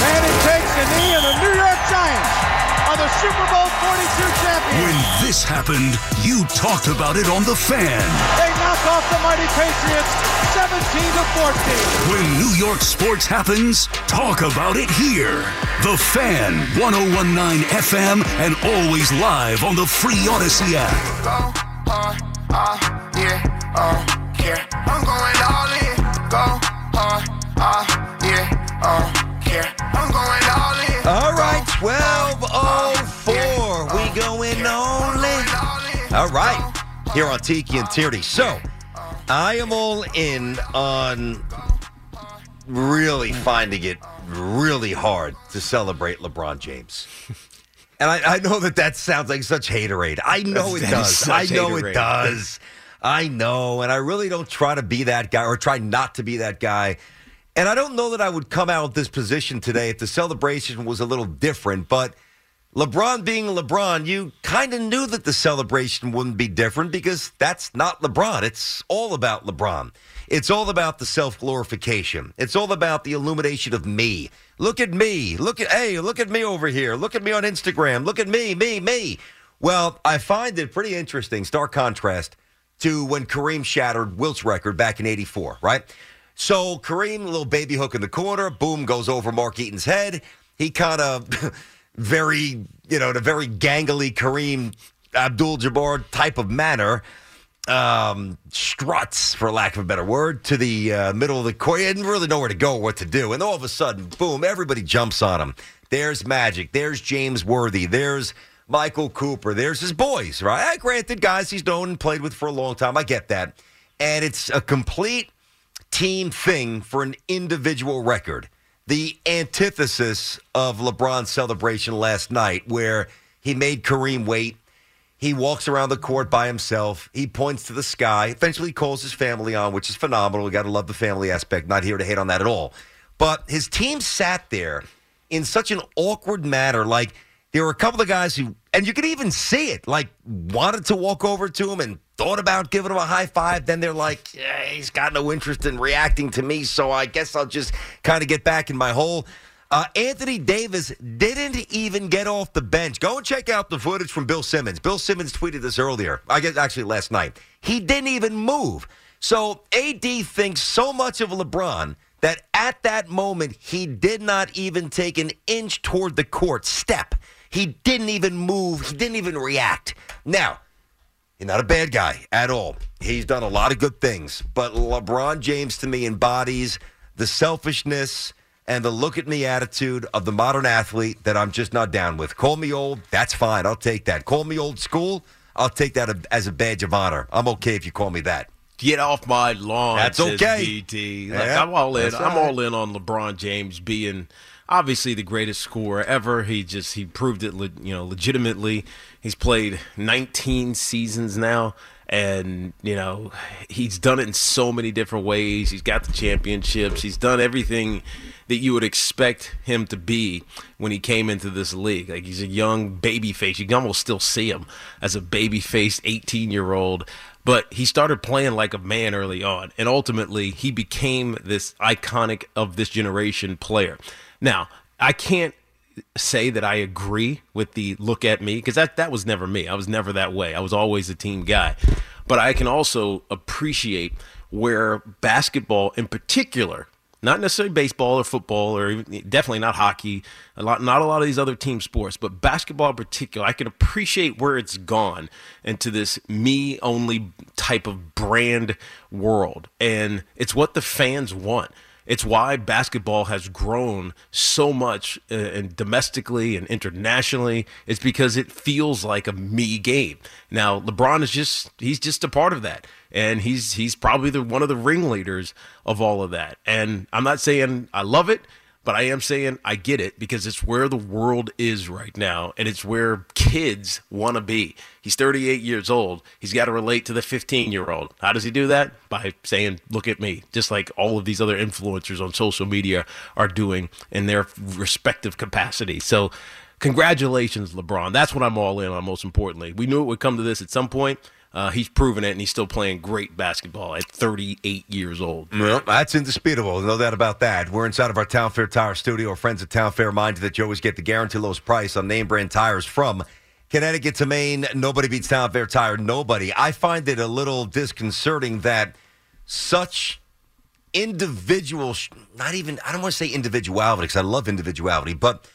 Manning takes a knee, and the New York Giants are the Super Bowl 42 champions. When this happened, you talked about it on The Fan. They knock off the mighty Patriots 17 to 14. When New York sports happens, talk about it here. The Fan, 1019 FM, and always live on the free Audacy app. Go hard, uh, yeah, uh, yeah. I'm going all in. Go hard, uh, yeah, uh, yeah. I'm going all in. All right, 1204. We going only. All right, here on Tiki and Tierney. So, I am all in on really finding it really hard to celebrate LeBron James. And I, I know that that sounds like such haterade. I know it That is does. I know haterade. it does. I know. And I really don't try to be that guy or try not to be that guy. And I don't know that I would come out with this position today if the celebration was a little different, but LeBron being LeBron, you kind of knew that the celebration wouldn't be different because that's not LeBron. It's all about LeBron. It's all about the self glorification. It's all about the illumination of me. Look at me. Look at, hey, look at me over here. Look at me on Instagram. Look at me, me, me. Well, I find it pretty interesting, stark contrast to when Kareem shattered Wilt's record back in 84, right? So Kareem, a little baby hook in the corner, boom, goes over Mark Eaton's head. He kind of very, you know, in a very gangly Kareem Abdul Jabbar type of manner, um, struts, for lack of a better word, to the uh, middle of the court. He didn't really know where to go what to do. And all of a sudden, boom, everybody jumps on him. There's Magic. There's James Worthy. There's Michael Cooper. There's his boys, right? Granted, guys he's known and played with for a long time. I get that. And it's a complete team thing for an individual record. The antithesis of LeBron's celebration last night, where he made Kareem wait. He walks around the court by himself. He points to the sky. Eventually, calls his family on, which is phenomenal. We got to love the family aspect. Not here to hate on that at all. But his team sat there in such an awkward manner. Like there were a couple of guys who, and you could even see it, like wanted to walk over to him and thought about giving him a high five. Then they're like, yeah, he's got no interest in reacting to me, so I guess I'll just kind of get back in my hole. Uh, Anthony Davis didn't even get off the bench. Go and check out the footage from Bill Simmons. Bill Simmons tweeted this earlier, I guess actually last night. He didn't even move. So AD thinks so much of LeBron that at that moment he did not even take an inch toward the court step. He didn't even move. He didn't even react. Now, He's not a bad guy at all. He's done a lot of good things. But LeBron James to me embodies the selfishness and the look at me attitude of the modern athlete that I'm just not down with. Call me old, that's fine. I'll take that. Call me old school, I'll take that as a badge of honor. I'm okay if you call me that. Get off my lawn. That's okay. Like, Yeah, I'm all in. I'm all in on LeBron James being obviously the greatest scorer ever. He just he proved it, you know, legitimately. He's played 19 seasons now, and you know he's done it in so many different ways. He's got the championships. He's done everything that you would expect him to be when he came into this league. Like he's a young baby face. You can almost still see him as a baby faced 18 year old. But he started playing like a man early on, and ultimately he became this iconic of this generation player. Now, I can't say that I agree with the look at me because that that was never me. I was never that way. I was always a team guy. But I can also appreciate where basketball in particular, not necessarily baseball or football or even, definitely not hockey, a lot not a lot of these other team sports, but basketball in particular, I can appreciate where it's gone into this me only type of brand world. And it's what the fans want It's why basketball has grown so much uh, and domestically and internationally. It's because it feels like a me game. Now, LeBron is just he's just a part of that. And he's he's probably the one of the ringleaders of all of that. And I'm not saying I love it. But I am saying I get it because it's where the world is right now and it's where kids want to be. He's 38 years old. He's got to relate to the 15 year old. How does he do that? By saying, look at me, just like all of these other influencers on social media are doing in their respective capacity. So, congratulations, LeBron. That's what I'm all in on, most importantly. We knew it would come to this at some point. Uh, he's proven it, and he's still playing great basketball at 38 years old. Well, that's indisputable. No doubt about that. We're inside of our Town Fair Tire studio. Our friends at Town Fair remind you that you always get the guaranteed lowest price on name brand tires from Connecticut to Maine. Nobody beats Town Fair Tire. Nobody. I find it a little disconcerting that such individual, not even, I don't want to say individuality because I love individuality, but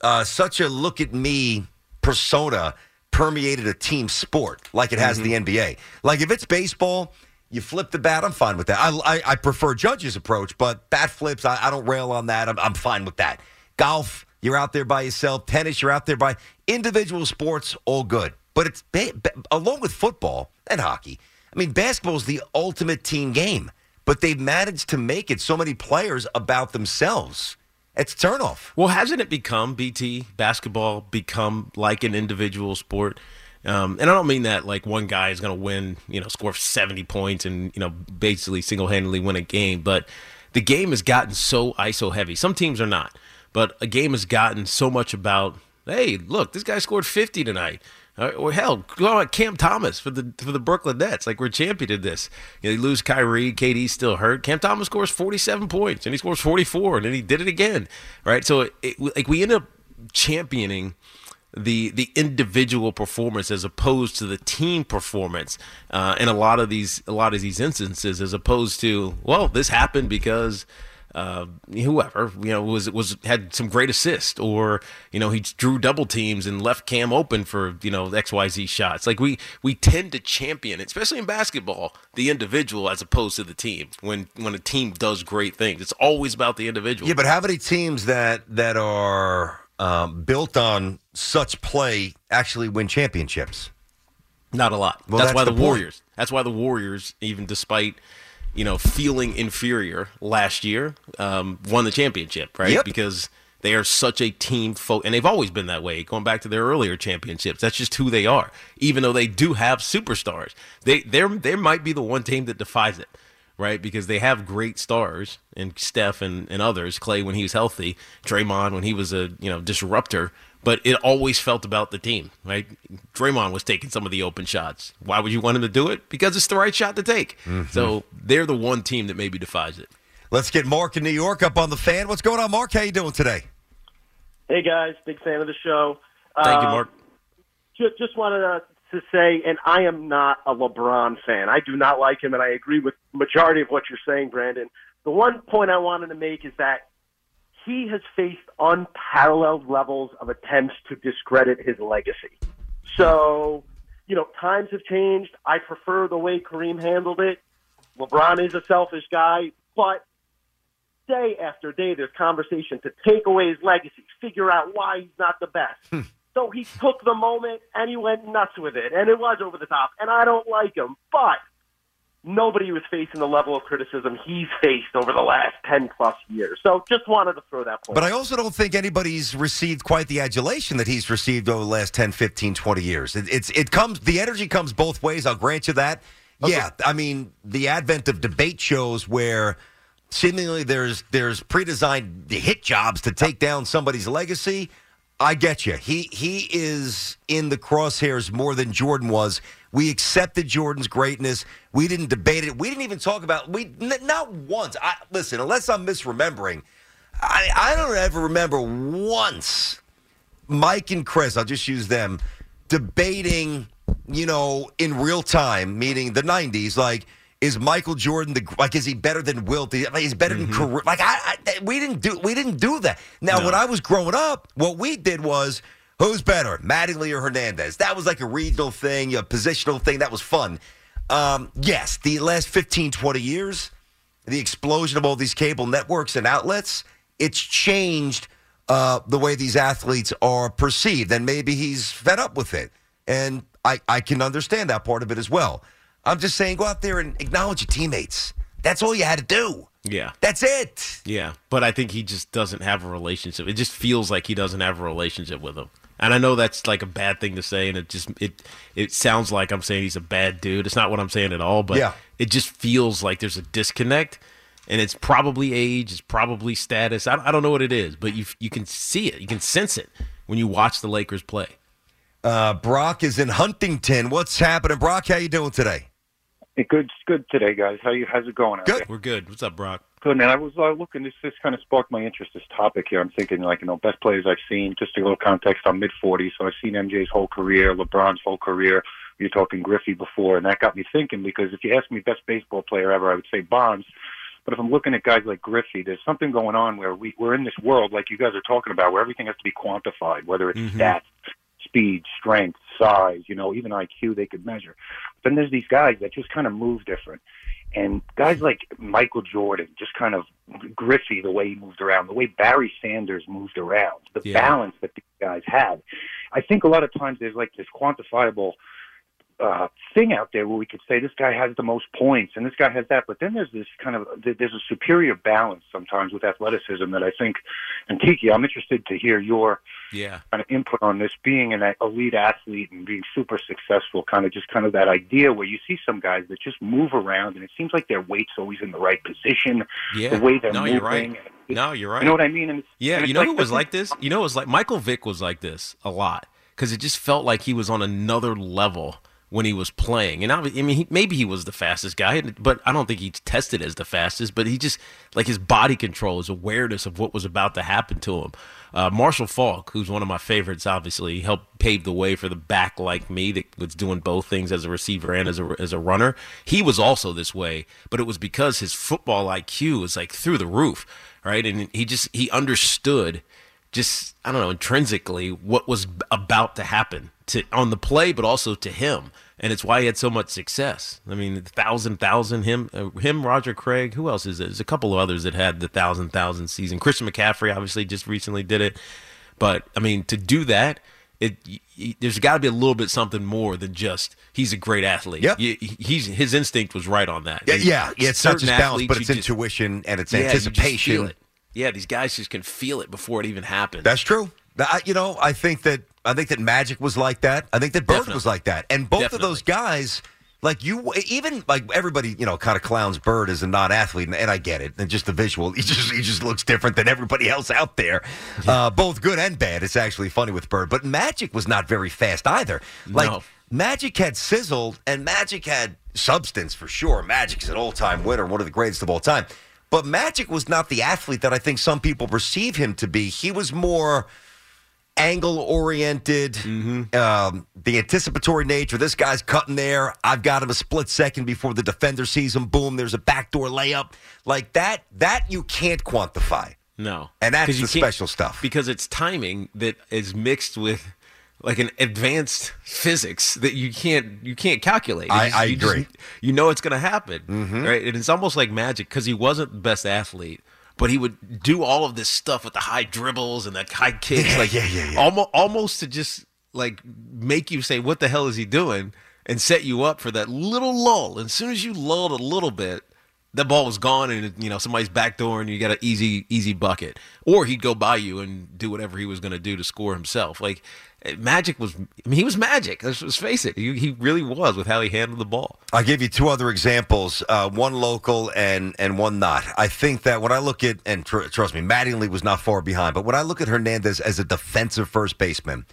uh, such a look at me persona permeated a team sport like it has Mm-hmm. the NBA. Like if it's baseball, you flip the bat, I'm fine with that. I, I, I prefer Judge's approach, but bat flips, I, I don't rail on that. I'm, I'm fine with that. Golf, you're out there by yourself. Tennis, you're out there by individual sports, all good. But it's ba- ba- along with football and hockey. I mean, basketball is the ultimate team game, but they've managed to make it so many players about themselves. It's turnoff. Well, hasn't it become BT basketball become like an individual sport? Um, and I don't mean that like one guy is going to win, you know, score seventy points and you know basically single handedly win a game, but the game has gotten so ISO heavy. Some teams are not, but a game has gotten so much about. Hey, look, this guy scored fifty tonight. Uh, or hell, go on Cam Thomas for the for the Brooklyn Nets. Like we're champion in this. You know, you lose Kyrie, KD's still hurt. Cam Thomas scores forty seven points, and he scores forty four, and then he did it again. Right, so it, it, like we end up championing the the individual performance as opposed to the team performance uh, in a lot of these a lot of these instances as opposed to well this happened because uh, whoever you know was was had some great assist or you know he drew double teams and left Cam open for you know X Y Z shots like we we tend to champion especially in basketball the individual as opposed to the team when when a team does great things it's always about the individual Yeah, but how many teams that that are um, built on such play actually win championships? Not a lot. Well, that's, that's why the the. Warriors. That's why the Warriors, even despite you know feeling inferior last year, um, won the championship, right? Yep. Because they are such a team folk, and they've always been that way. Going back to their earlier championships, that's just who they are. Even though they do have superstars, they they they might be the one team that defies it. Right, because they have great stars and Steph and, and others, Clay when he was healthy, Draymond when he was a you know disruptor, but it always felt about the team, right? Draymond was taking some of the open shots. Why would you want him to do it? Because it's the right shot to take. So they're the one team that maybe defies it. Let's get Mark in New York up on the fan. What's going on, Mark? How you doing today? Hey guys, big fan of the show. Thank you, Uh, Mark. Just, just wanted to, to say, and I am not a LeBron fan. I do not like him, and I agree with majority of what you're saying, Brandon. The one point I wanted to make is that he has faced unparalleled levels of attempts to discredit his legacy. So, you know, times have changed. I prefer the way Kareem handled it. LeBron is a selfish guy, but day after day, there's conversation to take away his legacy, figure out why he's not the best. Hmm. so he took the moment and he went nuts with it, and it was over the top. And I don't like him, but nobody was facing the level of criticism he's faced over the last 10 plus years. So just wanted to throw that point. But I also don't think anybody's received quite the adulation that he's received over the last 10, 15, 20 years. It, it's it comes the energy comes both ways. I'll grant you that. Yeah, I mean the advent of debate shows where seemingly there's there's pre-designed hit jobs to take down somebody's legacy. I get you. He he is in the crosshairs more than Jordan was. We accepted Jordan's greatness. We didn't debate it. We didn't even talk about we n- not once. I, listen, unless I'm misremembering, I I don't ever remember once Mike and Chris. I'll just use them debating. You know, in real time, meaning the '90s, like. Is Michael Jordan the like? Is he better than Wilt? Like, he's better than mm-hmm. Kareem. Like I, I, we didn't do we didn't do that. Now, No. when I was growing up, what we did was who's better, Mattingly or Hernandez? That was like a regional thing, a positional thing. That was fun. Um, yes, the last 15, 20 years, the explosion of all these cable networks and outlets, it's changed uh, the way these athletes are perceived. And maybe he's fed up with it. And I, I can understand that part of it as well. I'm just saying, go out there and acknowledge your teammates. That's all you had to do. Yeah. That's it. Yeah, but I think he just doesn't have a relationship. It just feels like he doesn't have a relationship with him. And I know that's like a bad thing to say, and it just it it sounds like I'm saying he's a bad dude. It's not what I'm saying at all, but Yeah. it just feels like there's a disconnect, and it's probably age, it's probably status. I, I don't know what it is, but you you can see it, you can sense it when you watch the Lakers play. Uh, Brock is in Huntington. What's happening, Brock? How you doing today? Hey, Good, good today, guys. How you? How's it going? Good. We're good. What's up, Brock? Good, man. I was uh, looking. This this kind of sparked my interest. This topic here. I'm thinking, like, you know, best players I've seen. Just a little context. I'm mid 40s, so I've seen MJ's whole career, LeBron's whole career. You're talking Griffey before, and that got me thinking. Because if you ask me best baseball player ever, I would say Bonds. But if I'm looking at guys like Griffey, there's something going on where we, we're in this world, like you guys are talking about, where everything has to be quantified, whether it's stats, speed, strength, size, you know, even IQ they could measure. But Then there's these guys that just kind of move different. And guys like Michael Jordan, just kind of Griffey, the way he moved around, the way Barry Sanders moved around, the Yeah. balance that these guys had. I think a lot of times there's like this quantifiable uh, thing out there where we could say this guy has the most points and this guy has that, but then there's this kind of there's a superior balance sometimes with athleticism that I think. And Tiki, I'm interested to hear your Yeah. kind of input on this being an elite athlete and being super successful kind of just kind of that idea where you see some guys that just move around and it seems like their weight's always in the right position Yeah. the way they're no, moving you're right. No, you're right. you know what i mean and Yeah, and you know like who was like this? You know, it was like Michael Vick was like this a lot because it just felt like he was on another level when he was playing. And I, mean, he, maybe he was the fastest guy, but I don't think he tested as the fastest. But he just like his body control, his awareness of what was about to happen to him. Uh, Marshall Faulk, who's one of my favorites, obviously he helped pave the way for the back like me that was doing both things as a receiver and as a as a runner. He was also this way, but it was because his football IQ was like through the roof, right? And he just he understood just I don't know intrinsically what was about to happen to on the play, but also to him, and it's why he had so much success. I mean, thousand thousand him uh, him Roger Craig. Who else is it? There's a couple of others that had the thousand thousand season. Christian McCaffrey obviously just recently did it, but I mean to do that. It, there's got to be a little bit something more than just he's a great athlete. Yep. Y- he's his instinct was right on that. Yeah, yeah, yeah. It's not just balance, but it's you just- intuition and it's yeah, anticipation. Yeah, these guys just can feel it before it even happens. That's true. I, you know, I think that I think that Magic was like that. I think that Bird Definitely. was like that, and both of those guys, like you, even like everybody, you know, kind of clowns Bird as a non-athlete, and, and I get it. And just the visual, he just he just looks different than everybody else out there, uh, both good and bad. It's actually funny with Bird, but Magic was not very fast either. Like No. Magic had sizzle, and Magic had substance for sure. Magic's an all-time winner, one of the greatest of all time. But Magic was not the athlete that I think some people perceive him to be. He was more angle oriented, um, the anticipatory nature. This guy's cutting there. I've got him a split second before the defender sees him. Boom, there's a backdoor layup. Like that, that you can't quantify. No, And that's the special stuff. because it's timing that is mixed with like an advanced physics that you can't you can't calculate. I- just- I you just- agree. you know it's going to happen, right? And it's almost like magic because he wasn't the best athlete. But he would do all of this stuff with the high dribbles and the high kicks, Yeah, like yeah, yeah, yeah. almost almost to just like make you say, "What the hell is he doing?" and set you up for that little lull. And as soon as you lulled a little bit, the ball was gone, and you know somebody's back door, and you got an easy easy bucket. Or he'd go by you and do whatever he was going to do to score himself. Like Magic was, I mean, he was Magic. Let's, let's face it, he, he really was with how he handled the ball. I'll give you two other examples, uh, one local and and one not. I think that when I look at and tr- trust me, Mattingly was not far behind, but when I look at Hernandez as a defensive first baseman,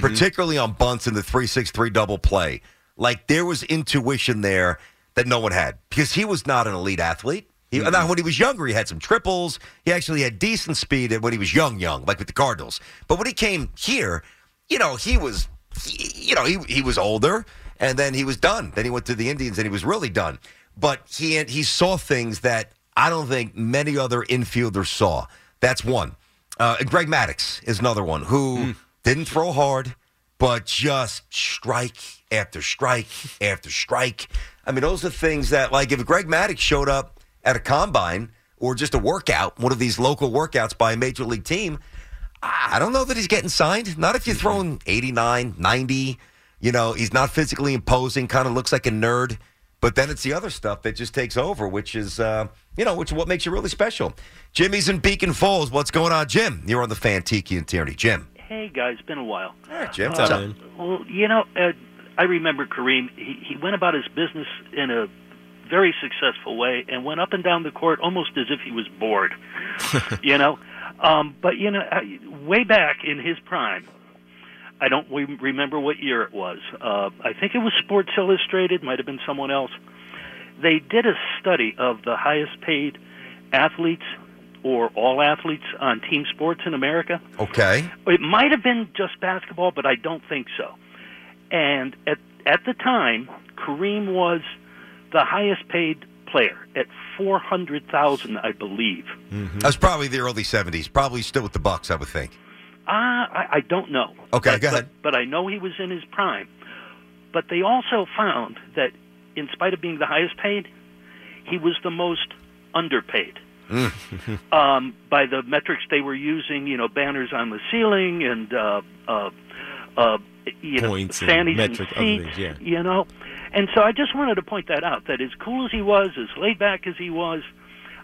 particularly on bunts in the three six three double play, like there was intuition there that no one had because he was not an elite athlete. He, Now, when he was younger, he had some triples. He actually had decent speed when he was young, young, like with the Cardinals. But when he came here, you know, he was, he, you know, he he was older, and then he was done. Then he went to the Indians, and he was really done. But he he saw things that I don't think many other infielders saw. That's one. Uh, Greg Maddux is another one who didn't throw hard, but just strike after strike after strike. I mean, those are things that, like, if Greg Maddux showed up at a combine or just a workout, one of these local workouts by a major league team, I don't know that he's getting signed. Not if you're throwing 89, 90. You know, he's not physically imposing, kind of looks like a nerd. But then it's the other stuff that just takes over, which is, uh, you know, which is what makes you really special. Jimmy's in Beacon Falls. What's going on, Jim? You're on the fan, Tiki and Tierney. Jim. Hey guys, been a while. All right, Jim. Uh, What's up? Well, you know, uh, I remember Kareem. He, he went about his business in a very successful way and went up and down the court almost as if he was bored. you know, um, but you know, I- way back in his prime, I don't re- remember what year it was. Uh, I think it was Sports Illustrated, might have been someone else. They did a study of the highest paid athletes or all athletes on team sports in America. Okay. It might have been just basketball, but I don't think so. And at at the time, Kareem was the highest paid player at four hundred thousand, I believe. That's probably the early 70s. Probably still with the Bucks, I would think. Ah, I, I don't know. Okay, but, go ahead. But, but I know he was in his prime. But they also found that, in spite of being the highest paid, he was the most underpaid. um, by the metrics they were using, you know, banners on the ceiling and uh, uh, uh, you Points know, and metric- and seats, things, yeah. you know. And so I just wanted to point that out. That as cool as he was, as laid back as he was,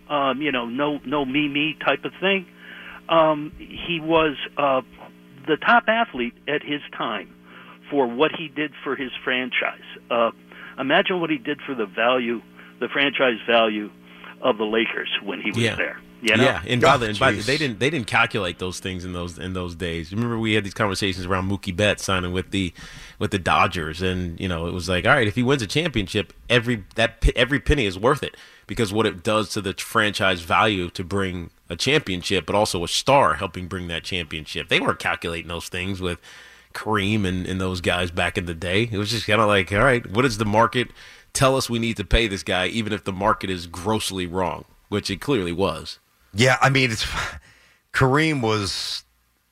um, you know, no no me me type of thing. Um, he was uh, the top athlete at his time for what he did for his franchise. Uh, imagine what he did for the value, the franchise value of the Lakers when he was Yeah. there. You know? Yeah, and by Oh, the, and by the, they didn't they didn't calculate those things in those in those days. Remember we had these conversations around Mookie Betts signing with the with the Dodgers, and you know it was like, all right, if he wins a championship, every that every penny is worth it because what it does to the franchise value to bring a championship, but also a star helping bring that championship. They weren't calculating those things with Kareem and, and those guys back in the day. It was just kind of like, all right, what does the market tell us we need to pay this guy, even if the market is grossly wrong, which it clearly was. Yeah, I mean, it's Kareem was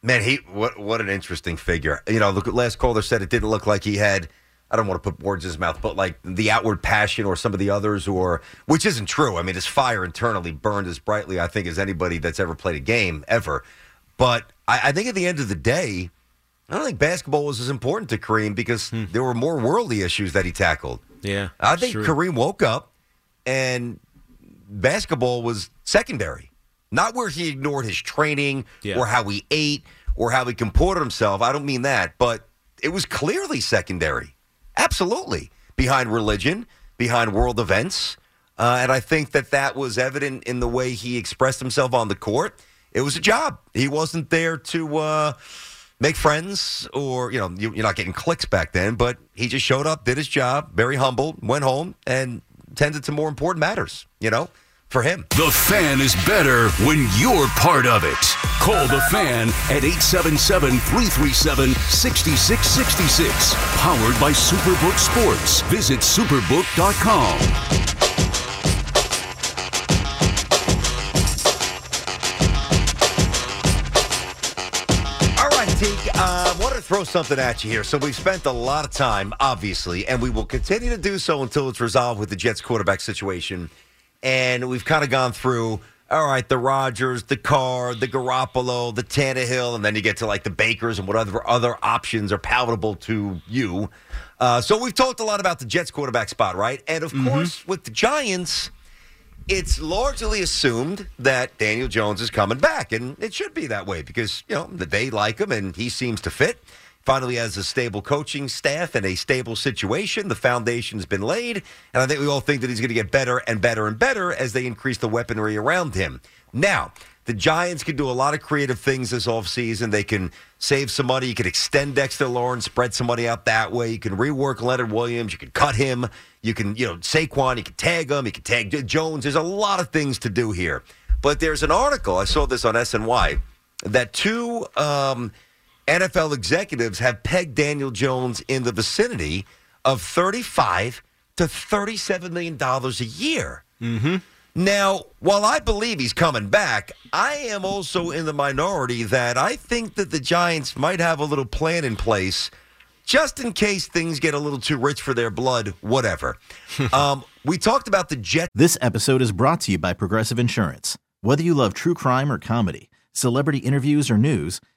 man. He what what an interesting figure. You know, the last caller said it didn't look like he had. I don't want to put words in his mouth, but like the outward passion or some of the others, or which isn't true. I mean, his fire internally burned as brightly, I think, as anybody that's ever played a game ever. But I, I think at the end of the day, I don't think basketball was as important to Kareem because hmm. there were more worldly issues that he tackled. Yeah, I think true. Kareem woke up and basketball was secondary. Not where he ignored his training Yeah. or how he ate or how he comported himself. I don't mean that, but it was clearly secondary. Absolutely. Behind religion, behind world events. Uh, and I think that that was evident in the way he expressed himself on the court. It was a job. He wasn't there to uh, make friends or, you know, you, you're not getting clicks back then, but he just showed up, did his job, very humble, went home, and tended to more important matters, you know, for him. The fan is better when you're part of it. Call the fan at 877 337 6666. Powered by Superbook Sports. Visit superbook.com. All right, Teak, uh, I want to throw something at you here. So we've spent a lot of time, obviously, and we will continue to do so until it's resolved with the Jets quarterback situation. And we've kind of gone through, all right, the Rodgers, the Carr, the Garoppolo, the Tannehill, and then you get to like the Bakers and what other other options are palatable to you. Uh, so we've talked a lot about the Jets quarterback spot, right? And of course, with the Giants, it's largely assumed that Daniel Jones is coming back, and it should be that way because you know that they like him and he seems to fit. Finally, has a stable coaching staff and a stable situation. The foundation's been laid, and I think we all think that he's going to get better and better and better as they increase the weaponry around him. Now, the Giants can do a lot of creative things this offseason. They can save some money. You can extend Dexter Lawrence, spread some money out that way. You can rework Leonard Williams. You can cut him. You can, you know, Saquon. You can tag him. You can tag Jones. There's a lot of things to do here. But there's an article, I saw this on SNY, that two um, NFL executives have pegged Daniel Jones in the vicinity of 35 to $37 million a year. Mm-hmm. Now, while I believe he's coming back, I am also in the minority that I think that the Giants might have a little plan in place just in case things get a little too rich for their blood, whatever. um, We talked about the Jet. This episode is brought to you by Progressive Insurance. Whether you love true crime or comedy, celebrity interviews or news,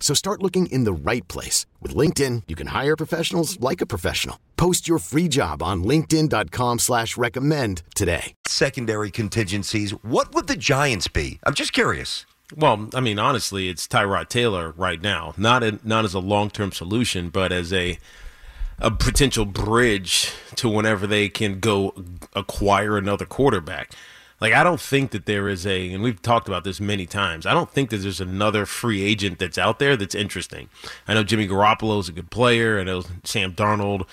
So start looking in the right place. With LinkedIn, you can hire professionals like a professional. Post your free job on linkedin.com slash recommend today. Secondary contingencies. What would the Giants be? I'm just curious. Well, I mean, honestly, it's Tyrod Taylor right now. Not a, not as a long term solution, but as a a potential bridge to whenever they can go acquire another quarterback. Like I don't think that there is a, and we've talked about this many times. I don't think that there's another free agent that's out there that's interesting. I know Jimmy Garoppolo is a good player. I know Sam Darnold,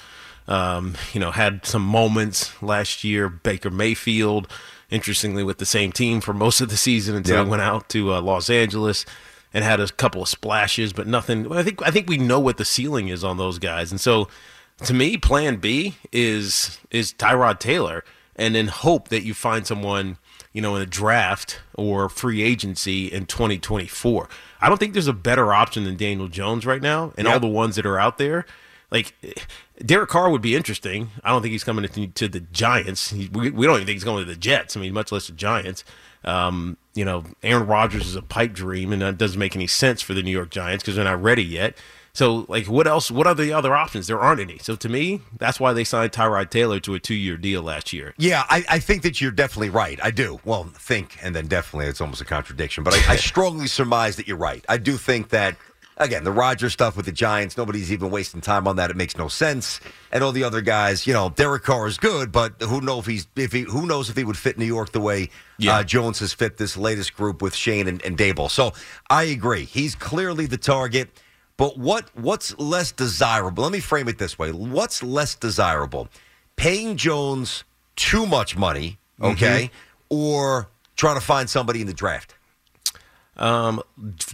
um, you know, had some moments last year. Baker Mayfield, interestingly, with the same team for most of the season until Yep. he went out to uh, Los Angeles and had a couple of splashes, but nothing. I think I think we know what the ceiling is on those guys, and so to me, Plan B is is Tyrod Taylor, and then hope that you find someone you know in a draft or free agency in 2024. I don't think there's a better option than Daniel Jones right now, and all the ones that are out there. Like Derek Carr would be interesting. I don't think he's coming to, to the Giants. He, we, we don't even think he's going to the Jets. I mean, much less the Giants. Um, you know, Aaron Rodgers is a pipe dream, and that doesn't make any sense for the New York Giants because they're not ready yet. So, like, what else? What are the other options? There aren't any. So, to me, that's why they signed Tyrod Taylor to a two-year deal last year. Yeah, I, I think that you're definitely right. I do. Well, think and then definitely. It's almost a contradiction, but I, I strongly surmise that you're right. I do think that again the Rodgers stuff with the Giants. Nobody's even wasting time on that. It makes no sense. And all the other guys, you know, Derek Carr is good, but who know if he's if he who knows if he would fit New York the way Yeah. uh, Jones has fit this latest group with Shane and, and Daboll. So I agree. He's clearly the target. But what what's less desirable? Let me frame it this way: What's less desirable? Paying Jones too much money, okay, or trying to find somebody in the draft? Um,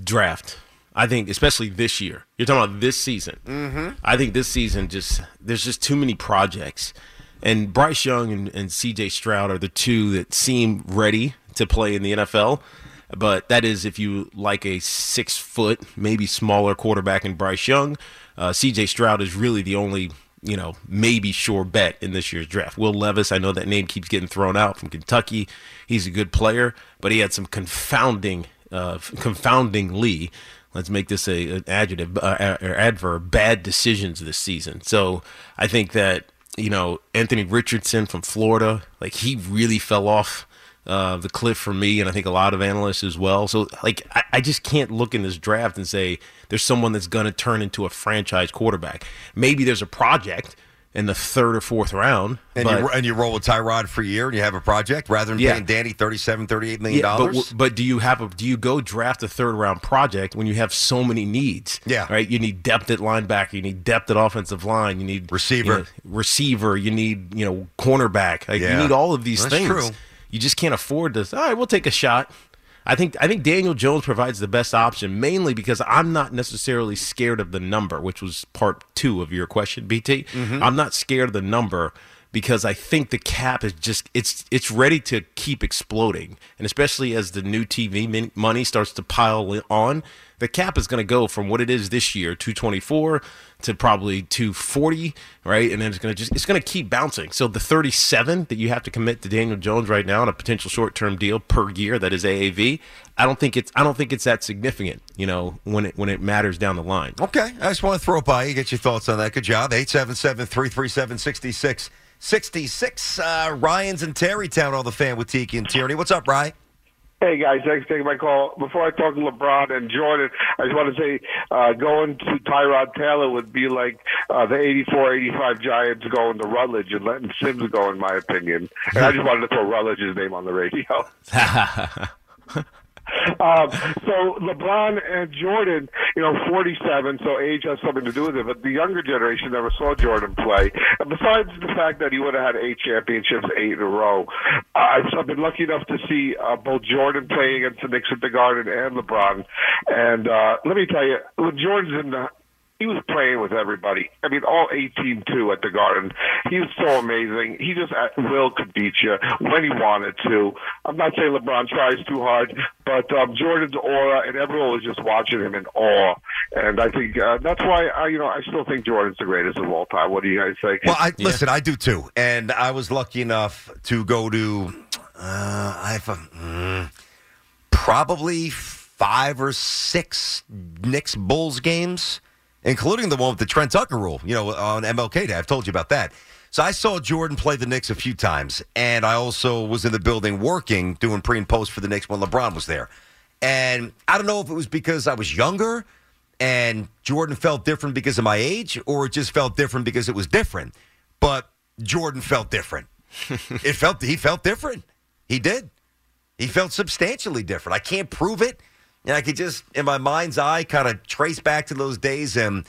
draft. I think, especially this year. You're talking about this season. Mm-hmm. I think this season just there's just too many projects, and Bryce Young and, and C.J. Stroud are the two that seem ready to play in the NFL. But that is if you like a six foot, maybe smaller quarterback in Bryce Young. Uh, C.J. Stroud is really the only you know maybe sure bet in this year's draft. Will Levis, I know that name keeps getting thrown out from Kentucky. He's a good player, but he had some confounding, uh, confoundingly let's make this a an adjective uh, or adverb bad decisions this season so i think that you know anthony richardson from florida like he really fell off uh, the cliff for me and i think a lot of analysts as well so like I, I just can't look in this draft and say there's someone that's going to turn into a franchise quarterback maybe there's a project in the third or fourth round. And but, you and you roll with Tyrod for a year, and you have a project rather than Yeah. paying Danny 37 38 million Yeah, but, but do you have a do you go draft a third round project when you have so many needs? Yeah. right. You need depth at linebacker. You need depth at offensive line. You need Receiver. you know, receiver. You need you know cornerback. Like, Yeah. You need all of these That's things. true. You just can't afford this. All right, we'll take a shot. I think I think Daniel Jones provides the best option, mainly because I'm not necessarily scared of the number, which was part two of your question, BT. Mm-hmm. I'm not scared of the number because I think the cap is just it's it's ready to keep exploding, and especially as the new TV money starts to pile on, the cap is going to go from what it is this year, 224 to probably 240, right? And then it's going to just it's going to keep bouncing. So the 37 that you have to commit to Daniel Jones right now on a potential short-term deal per year that is AAV, I don't think it's I don't think it's that significant, you know, when it when it matters down the line. Okay, I just want to throw it by you, get your thoughts on that. Good job. 877 337 6666. Uh, Ryan's in Tarrytown, all the fan with Tiki and Tierney. What's up, Ryan? Hey guys, thanks for taking my call. Before I talk to LeBron and Jordan, I just want to say uh, going to Tyrod Taylor would be like uh, the 84-85 Giants going to Rutledge and letting Simms go, in my opinion. And I just wanted to throw Rutledge's name on the radio. Um, so LeBron and Jordan, you know, 47, so age has something to do with it. But the younger generation never saw Jordan play. And besides the fact that he would have had eight championships, eight in a row, I've, I've been lucky enough to see uh, both Jordan playing against the Knicks at the Garden and LeBron. And uh, let me tell you, Jordan's in the he was playing with everybody. I mean, all 18 2 at the Garden. He was so amazing. He just at will could beat you when he wanted to. I'm not saying LeBron tries too hard, but um, Jordan's aura and everyone was just watching him in awe. And I think uh, that's why I, you know, I still think Jordan's the greatest of all time. What do you guys think? Well, I, listen, I do too. And I was lucky enough to go to, uh, I have a, mm, probably five or six Knicks Bulls games, including the one with the Trent Tucker rule, you know, on MLK Day. I've told you about that. So I saw Jordan play the Knicks a few times, and I also was in the building working, doing pre and post for the Knicks when LeBron was there. And I don't know if it was because I was younger and Jordan felt different because of my age, or it just felt different because it was different. But Jordan felt different. it felt he felt different. He did. He felt substantially different. I can't prove it. And I could just, in my mind's eye, kind of trace back to those days and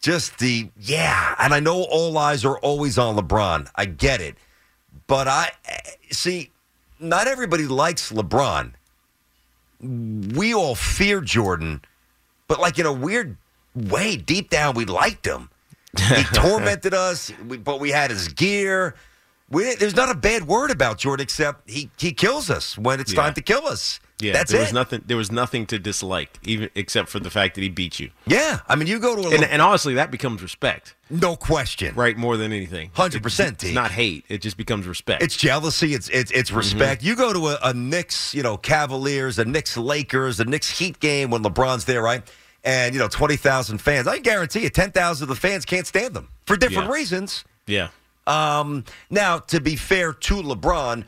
just the, yeah. And I know all eyes are always on LeBron. I get it. But I, eh, see, not everybody likes LeBron. We all fear Jordan, but like in a weird way, deep down, we liked him. He tormented us, but we had his gear. We, there's not a bad word about Jordan except he, he kills us when it's Yeah. time to kill us. Yeah, That's there it. was nothing. There was nothing to dislike, even except for the fact that he beat you. Yeah, I mean, you go to a and, and honestly, that becomes respect, no question, right? More than anything, 100%, It's not hate. It just becomes respect. It's jealousy. It's it's it's respect. You go to a, a Knicks, you know, Cavaliers, a Knicks Lakers, a Knicks Heat game when LeBron's there, right? And you know, twenty thousand fans. I guarantee you, ten thousand of the fans can't stand them for different Yeah. reasons. yeah. Um, now, to be fair to LeBron,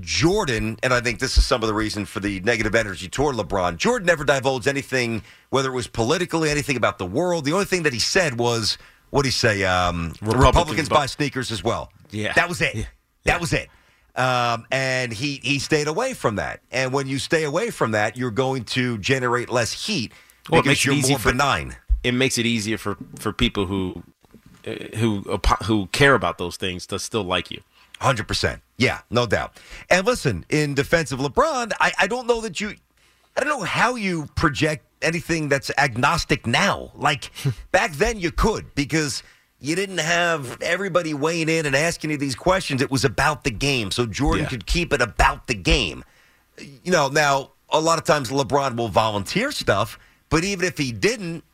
Jordan, and I think this is some of the reason for the negative energy toward LeBron. Jordan never divulged anything, whether it was politically, anything about the world. The only thing that he said was, what did he say? Um, Republicans Republicans, buy sneakers as well. Yeah. that was it. Yeah. That was it. Um, and he he stayed away from that. And when you stay away from that, you're going to generate less heat Well, it makes it you're easy more for- benign. It makes it easier for for people who uh, who who care about those things to still like you. Hundred percent. Yeah, no doubt. And listen, in defense of LeBron, I, I don't know that you I don't know how you project anything that's agnostic now. Like back then you could because you didn't have everybody weighing in and asking you these questions. It was about the game. So Jordan Yeah. could keep it about the game. You know, now a lot of times LeBron will volunteer stuff, but even if he didn't,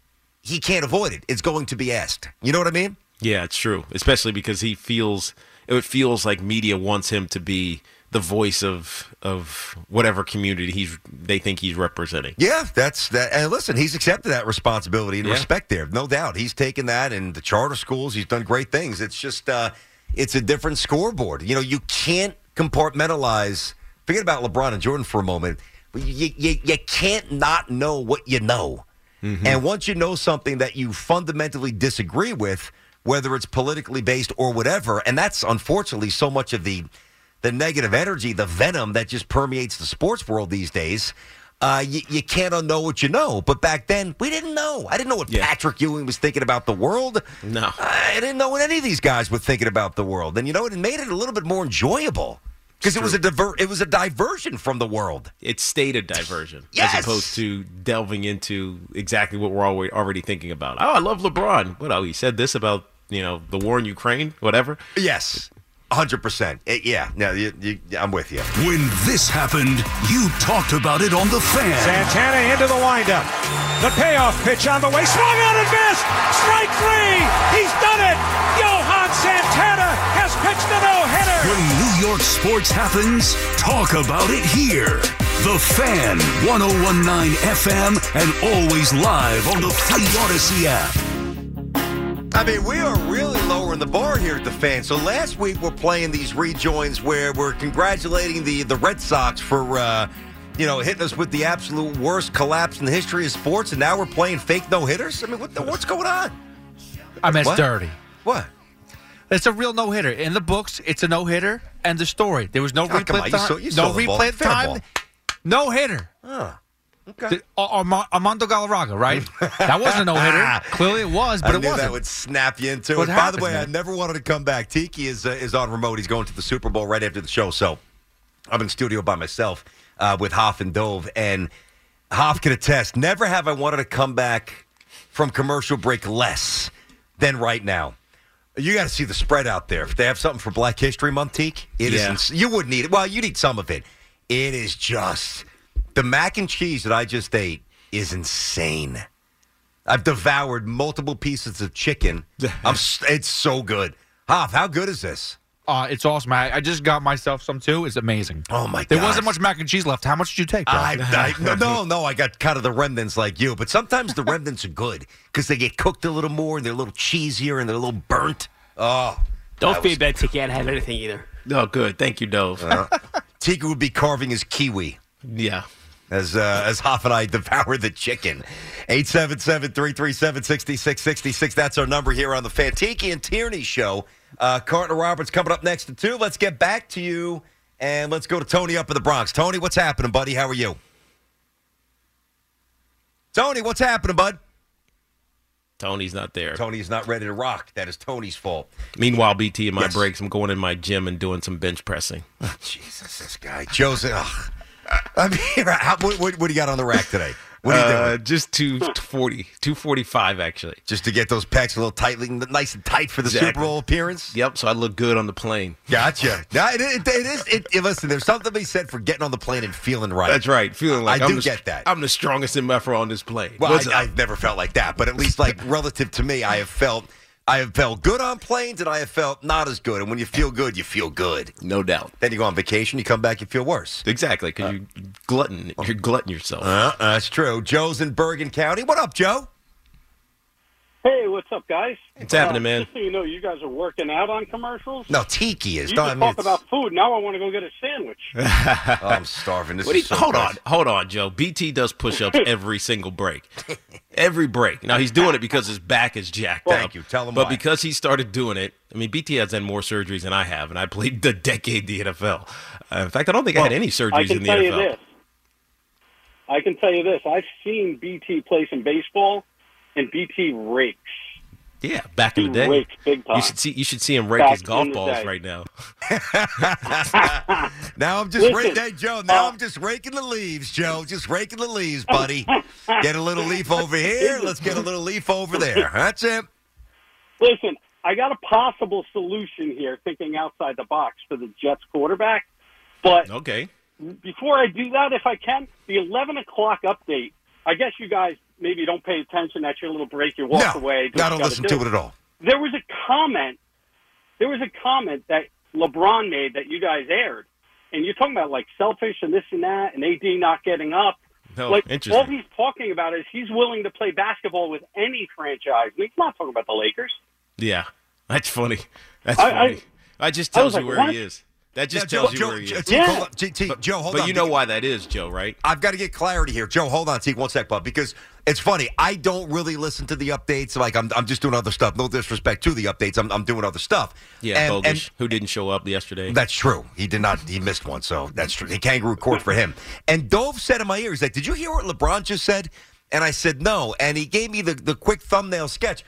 he can't avoid it. It's going to be asked. You know what I mean? Yeah, it's true. Especially because he feels it feels like media wants him to be the voice of of whatever community he's they think he's representing. Yeah, that's that. And listen, he's accepted that responsibility and Yeah. respect there, no doubt. He's taken that in the charter schools. He's done great things. It's just, uh, it's a different scoreboard. You know, you can't compartmentalize. Forget about LeBron and Jordan for a moment. But you, you, you can't not know what you know. And once you know something that you fundamentally disagree with, whether it's politically based or whatever. And that's unfortunately so much of the the negative energy, the venom that just permeates the sports world these days. Uh, you, you can't unknow what you know. But back then, we didn't know. I didn't know what Patrick Ewing was thinking about the world. No. I didn't know what any of these guys were thinking about the world. And you know, it made it a little bit more enjoyable because it was a diver- it was a diversion from the world. It stayed a diversion Yes! as opposed to delving into exactly what we're already thinking about. Oh, I love LeBron. What? Oh, he said this about you know the war in Ukraine, whatever. Yes, hundred percent. Eh, yeah, no, you, you, I'm with you. When this happened, you talked about it on the fan. Santana into the windup. The payoff pitch on the way. Swung on and missed. Strike three. He's done it. Johan Santana has pitched a no-hitter. When New York sports happens, talk about it here. The Fan, 1019 FM, and always live on the free Audacy app. I mean, we are really lowering the bar here at the fan. So last week we're playing these rejoins where we're congratulating the the Red Sox for uh, you know hitting us with the absolute worst collapse in the history of sports, and now we're playing fake no hitters. I mean, what the, what's going on? I mean, it's What? dirty. What? It's a real no hitter. In the books, it's a no hitter. And the story. There was no Oh, replay on, you time. saw- you no saw the ball. replay time. ball. No hitter. Oh, okay. Armando Galarraga, right? that wasn't a no hitter. Clearly it was, but I it knew wasn't. that would snap you into What it. By the happened, way, I never wanted to come back. Tiki is uh, is on remote. He's going to the Super Bowl right after the show. So I'm in studio by myself uh, with Hoff and Dove, and Hoff can attest. Never have I wanted to come back from commercial break less than right now. You got to see the spread out there. If they have something for Black History Month, Teak, it is Yeah. ins- You would need it. Well, you need some of it. It is just the mac and cheese that I just ate is insane. I've devoured multiple pieces of chicken. I'm, it's so good. Hoff, how good is this? Uh, it's awesome. I, I just got myself some too. It's amazing. Oh my There God. wasn't much mac and cheese left. How much did you take? I, I, no, no, no, I got kind of the remnants like you, but sometimes the remnants are good because they get cooked a little more and they're a little cheesier and they're a little burnt. Oh, Don't feel bad, Tiki. I don't have anything either. No, good. Thank you, Dove. Tika would be carving his kiwi. Yeah. As uh, as Hoff and I devour the chicken. 877-337-6666. That's our number here on the Fan Tiki and Tierney show. Uh, Carter Roberts coming up next to two. Let's get back to you and let's go to Tony up in the Bronx. Tony, what's happening, buddy? How are you? Tony, what's happening, bud? Tony's not there. Tony's not ready to rock. That is Tony's fault. Meanwhile, BT in my Yes. breaks, I'm going in my gym and doing some bench pressing. Jesus, this guy. Joseph. I mean, how, what, what, what do you got on the rack today? What are you Uh, doing? just 240, 245 actually. Just to get those pecs a little tightly, nice and tight for the Exactly. Super Bowl appearance? Yep, so I look good on the plane. Gotcha. No, it, it, it is. It, it- listen, there's something to be said for getting on the plane and feeling right. That's right. Feeling like I am do the, get that. I'm the strongest MFer on this plane. Well, What's I, up? I've never felt like that, but at least like relative to me, I have felt I have felt good on planes, and I have felt not as good. And when you feel good, you feel good. no doubt. Then you go on vacation, you come back, you feel worse. Exactly, because you glutton, you're glutting yourself. Uh, that's true. Joe's in Bergen County. What up, Joe? Hey, what's up, guys? What's happening, man? Just so you know, you guys are working out on commercials. No, Tiki is. You Don't- I mean, talk about food. Now I want to go get a sandwich. oh, I'm starving. This What do is you, so hold good. on, hold on, Joe. BT does push-ups every single break, every break. Now he's doing it because his back is jacked Well, up. thank you. Tell him But why. because he started doing it, I mean, BT has had more surgeries than I have, and I played the decade the NFL. Uh, in fact, I don't think I had any I surgeries can in the tell NFL. you this. I can tell you this. I've seen BT play some baseball, and BT rakes. Yeah, back in the day, rakes big time. you should see you should see him rake Back his golf balls day. right now. Now I'm just Listen, raking, hey, Joe. Now uh, I'm just raking the leaves, Joe. Just raking the leaves, buddy. get a little leaf over here. Let's get a little leaf over there. That's it. Listen, I got a possible solution here, thinking outside the box for the Jets quarterback. But Okay, before I do that, if I can, the 11 o'clock update. I guess you guys maybe you don't pay attention. That's your little break. You walk No, away. do I don't listen do. to it at all. There was a comment. There was a comment that LeBron made that you guys aired, and you're talking about like selfish and this and that, and AD not getting up. no, like interesting. all he's talking about is he's willing to play basketball with any franchise. And he's not talking about the Lakers. Yeah, that's funny. That's I- I- funny. I, just I was tells you like, where what? he is. That just Now, tells Joe, you where he Joe, is. T, hold on. T, T, Joe, hold but on. you know why that is, Joe, right? I've got to get clarity here. Joe, hold on, T, one sec, bud, because it's funny. I don't really listen to the updates. Like, I'm, I'm just doing other stuff. No disrespect to the updates. I'm, I'm doing other stuff. Yeah, And- Bogish, and- who didn't show up yesterday. That's true. He did not. He missed one, so that's true. The kangaroo court for him. And Dove said in my ear, he's like, "Did you hear what LeBron just said?" And I said, "No." And he gave me the the quick thumbnail sketch.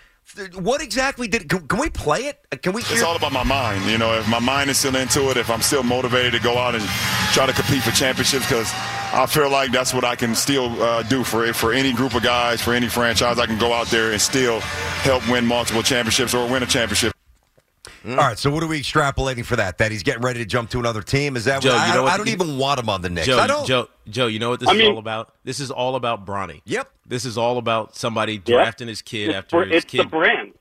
What exactly did? Can, can we play it? Can we? It's all about my mind. You know, if my mind is still into it, if I'm still motivated to go out and try to compete for championships, because I feel like that's what I can still uh, do for it for any group of guys, for any franchise. I can go out there and still help win multiple championships or win a championship. Hmm? All right. So what are we extrapolating for that? That he's getting ready to jump to another team? Is that? Joe, what, you I, know what I don't the- even want him on the Knicks. Joe, I don't. Joe, Joe, you know what this I is mean- all about? This is all about Bronny. Yep. This is all about somebody Yep. drafting his kid It's, after br- his it's the kid. brand.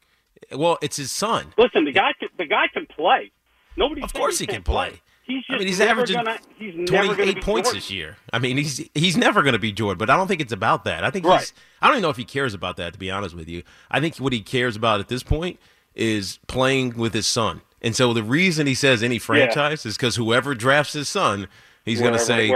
well, it's his son. Listen, the guy can, the guy can play. Nobody. Of course he can play. He's I mean, he's never averaging gonna, he's 28 be points Jordan. this year. I mean, he's he's never going to be Jordan, but I don't think it's about that. I think Right. he's I don't even know if he cares about that to be honest with you. I think what he cares about at this point is playing with his son. And so the reason he says any franchise is cuz whoever drafts his son, he's going to say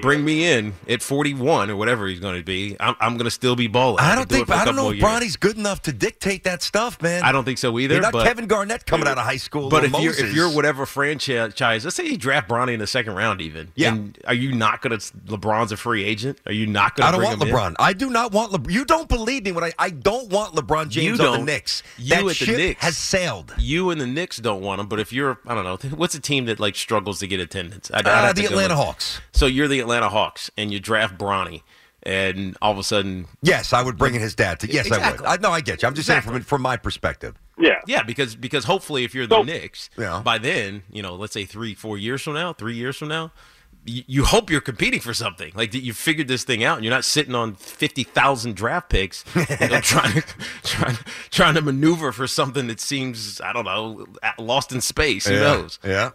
bring me in at 41 or whatever he's going to be. I'm, I'm going to still be balling. I don't do think. for a I don't know if. Bronny's good enough to dictate that stuff, man. I don't think so either. You're not but, Kevin Garnett coming out of high school. But or if you're if you're whatever franchise, let's say you draft Bronny in the second round, even. Yeah. And are you not going to? LeBron's a free agent. Are you not going to? I don't bring want him LeBron. In? I do not want LeBron. You don't believe me when I I don't want LeBron James on the don't. Knicks. You that at the ship Knicks. has sailed. You and the Knicks don't want him, but if you're, I don't know, what's a team that like struggles to get attendance? I'd, I'd Uh, have to the go Atlanta. Hawks. So you're the Atlanta Hawks, and you draft Bronny, and all of a sudden, Yes, I would bring in his dad. To, yes, Exactly. I would. I know. I get you. I'm just saying from from my perspective. Yeah. yeah, because because hopefully, if you're the So- Knicks, Yeah. by then, you know, let's say three, four years from now, three years from now. You, you hope you're competing for something like that. You figured this thing out, and you're not sitting on fifty thousand draft picks, you know, trying to trying trying to maneuver for something that seems I don't know lost in space. Who yeah. knows? Yeah.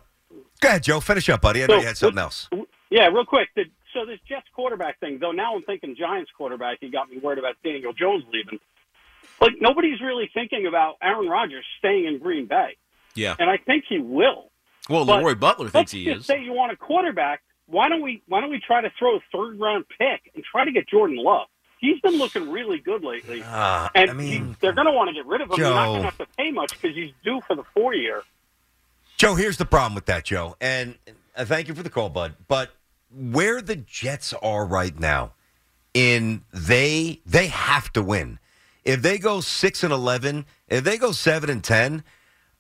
Go ahead, Joe. Finish up, buddy. I know So, you had something else. Yeah, real quick. The, so this Jets quarterback thing, though, now I'm thinking Giants quarterback. He got me worried about Daniel Jones leaving. Like nobody's really thinking about Aaron Rodgers staying in Green Bay, Yeah. and I think he will. Well, But LeRoy Butler thinks he is. say you want a quarterback. Why don't we? Why don't we try to throw a third round pick and try to get Jordan Love? He's been looking really good lately, Uh, and I mean, he, they're going to want to get rid of him. They're not going to have to pay much because he's due for the four year. Joe, here's the problem with that, Joe. And uh, thank you for the call, bud. But where the Jets are right now, in they they have to win. If they go six and eleven, if they go seven and ten,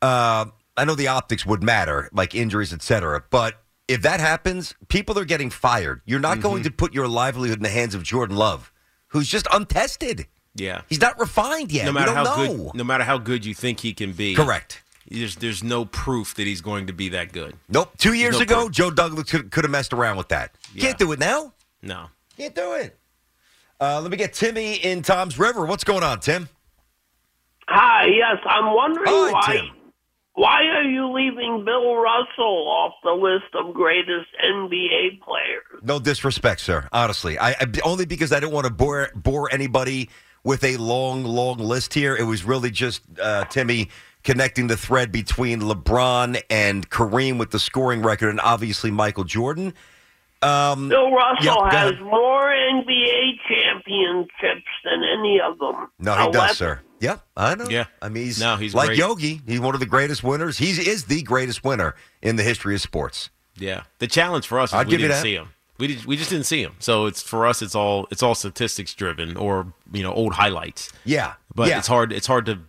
uh, I know the optics would matter, like injuries, etc. But if that happens, people are getting fired. You're not going Mm-hmm. to put your livelihood in the hands of Jordan Love, who's just untested. Yeah. He's not refined yet. No matter how know. good, no matter how good you think he can be, Correct. There's there's no proof that he's going to be that good. Nope. Two years no ago, proof. Joe Douglas could, could have messed around with that. Can't do it now. No. Can't do it. Uh, let me get Timmy in Toms River. What's going on, Tim? Hi, yes, I'm wondering Hi, why Tim. why are you leaving Bill Russell off the list of greatest NBA players? No disrespect, sir. Honestly, I, I only because I didn't want to bore bore anybody with a long, long list here. It was really just uh, Timmy connecting the thread between LeBron and Kareem with the scoring record, and obviously Michael Jordan. Um, Bill Russell yeah, has more NBA championships than any of them. No, he does, sir. Yep, I know. Yeah. I mean, he's, No, he's like great. Yogi. He's one of the greatest winners. He is the greatest winner in the history of sports. Yeah. The challenge for us is I'll we give you didn't that. see him. We did, we just didn't see him. So it's for us. It's all it's all statistics driven or you know old highlights. Yeah, But yeah. it's hard. It's hard to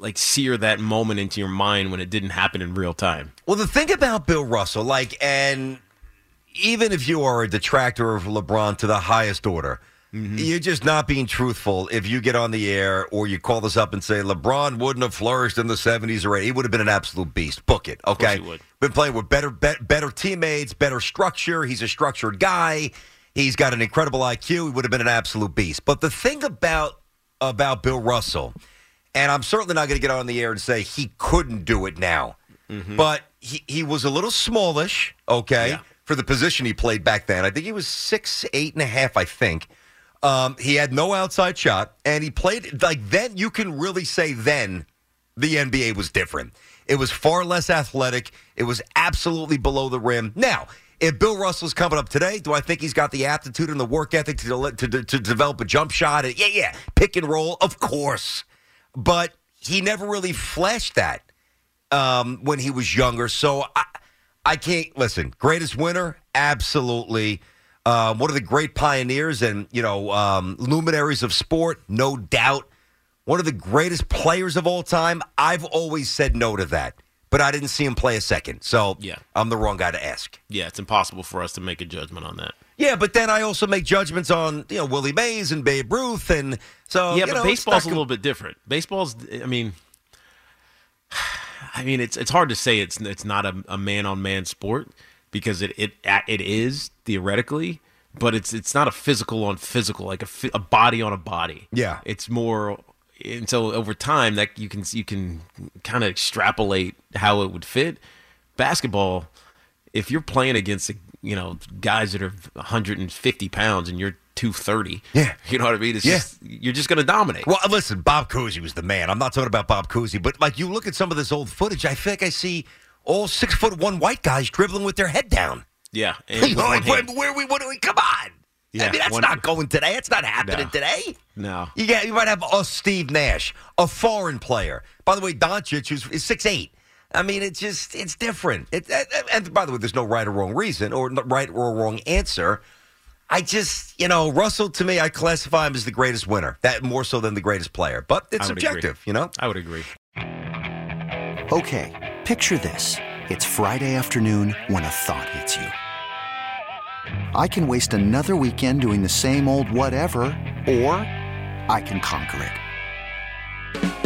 like sear that moment into your mind when it didn't happen in real time. Well, the thing about Bill Russell, like, and even if you are a detractor of LeBron to the highest order, Mm-hmm. you're just not being truthful if you get on the air or you call this up and say LeBron wouldn't have flourished in the 70s or 80s. He would have been an absolute beast. Book it, okay? Been playing with better, be- better teammates, better structure. He's a structured guy. He's got an incredible IQ. He would have been an absolute beast. But the thing about about Bill Russell, and I'm certainly not going to get on the air and say he couldn't do it now, but he, he was a little smallish, okay, for the position he played back then. I think he was six, eight and a half, I think. Um, he had no outside shot, and he played like then. You can really say then the NBA was different. It was far less athletic. It was absolutely below the rim. Now, if Bill Russell's coming up today, do I think he's got the aptitude and the work ethic to, to, to develop a jump shot? Yeah, yeah. Pick and roll, of course. But he never really flashed that um, when he was younger. So I, I can't listen. Greatest winner, absolutely. Uh, one of the great pioneers and you know um, luminaries of sport, no doubt. One of the greatest players of all time. I've always said no to that, but I didn't see him play a second, so Yeah. I'm the wrong guy to ask. Yeah, it's impossible for us to make a judgment on that. Yeah, but then I also make judgments on you know Willie Mays and Babe Ruth, and so yeah, you but know, it's baseball's a little bit different. Baseball's, I mean, I mean, it's it's hard to say it's it's not a, a man on man sport because it it it is theoretically, but it's it's not a physical on physical like a, a body on a body. Yeah. it's more. And so over time, that you can you can kind of extrapolate how it would fit. Basketball, if you're playing against you know guys that are 150 pounds and you're 230, yeah, you know what I mean. It's Yeah. just you're just going to dominate. Well, listen, Bob Cousy was the man. I'm not talking about Bob Cousy, but like you look at some of this old footage, I feel like I see all six foot one white guys dribbling with their head down. Yeah, and You know, like, where, where we, what do we, come on. Yeah, I mean, that's one- not going today. It's not happening No. today. No. You got, you might have a Steve Nash, a foreign player. By the way, Doncic who's is six eight. I mean, it's just it's different. It, and- and by the way, there's no right or wrong reason or right or wrong answer. I just, you know, Russell to me, I classify him as the greatest winner. That more so than the greatest player, but it's I would agree. subjective. You know, I would agree. Okay, picture this. It's Friday afternoon when a thought hits you. I can waste another weekend doing the same old whatever, or I can conquer it.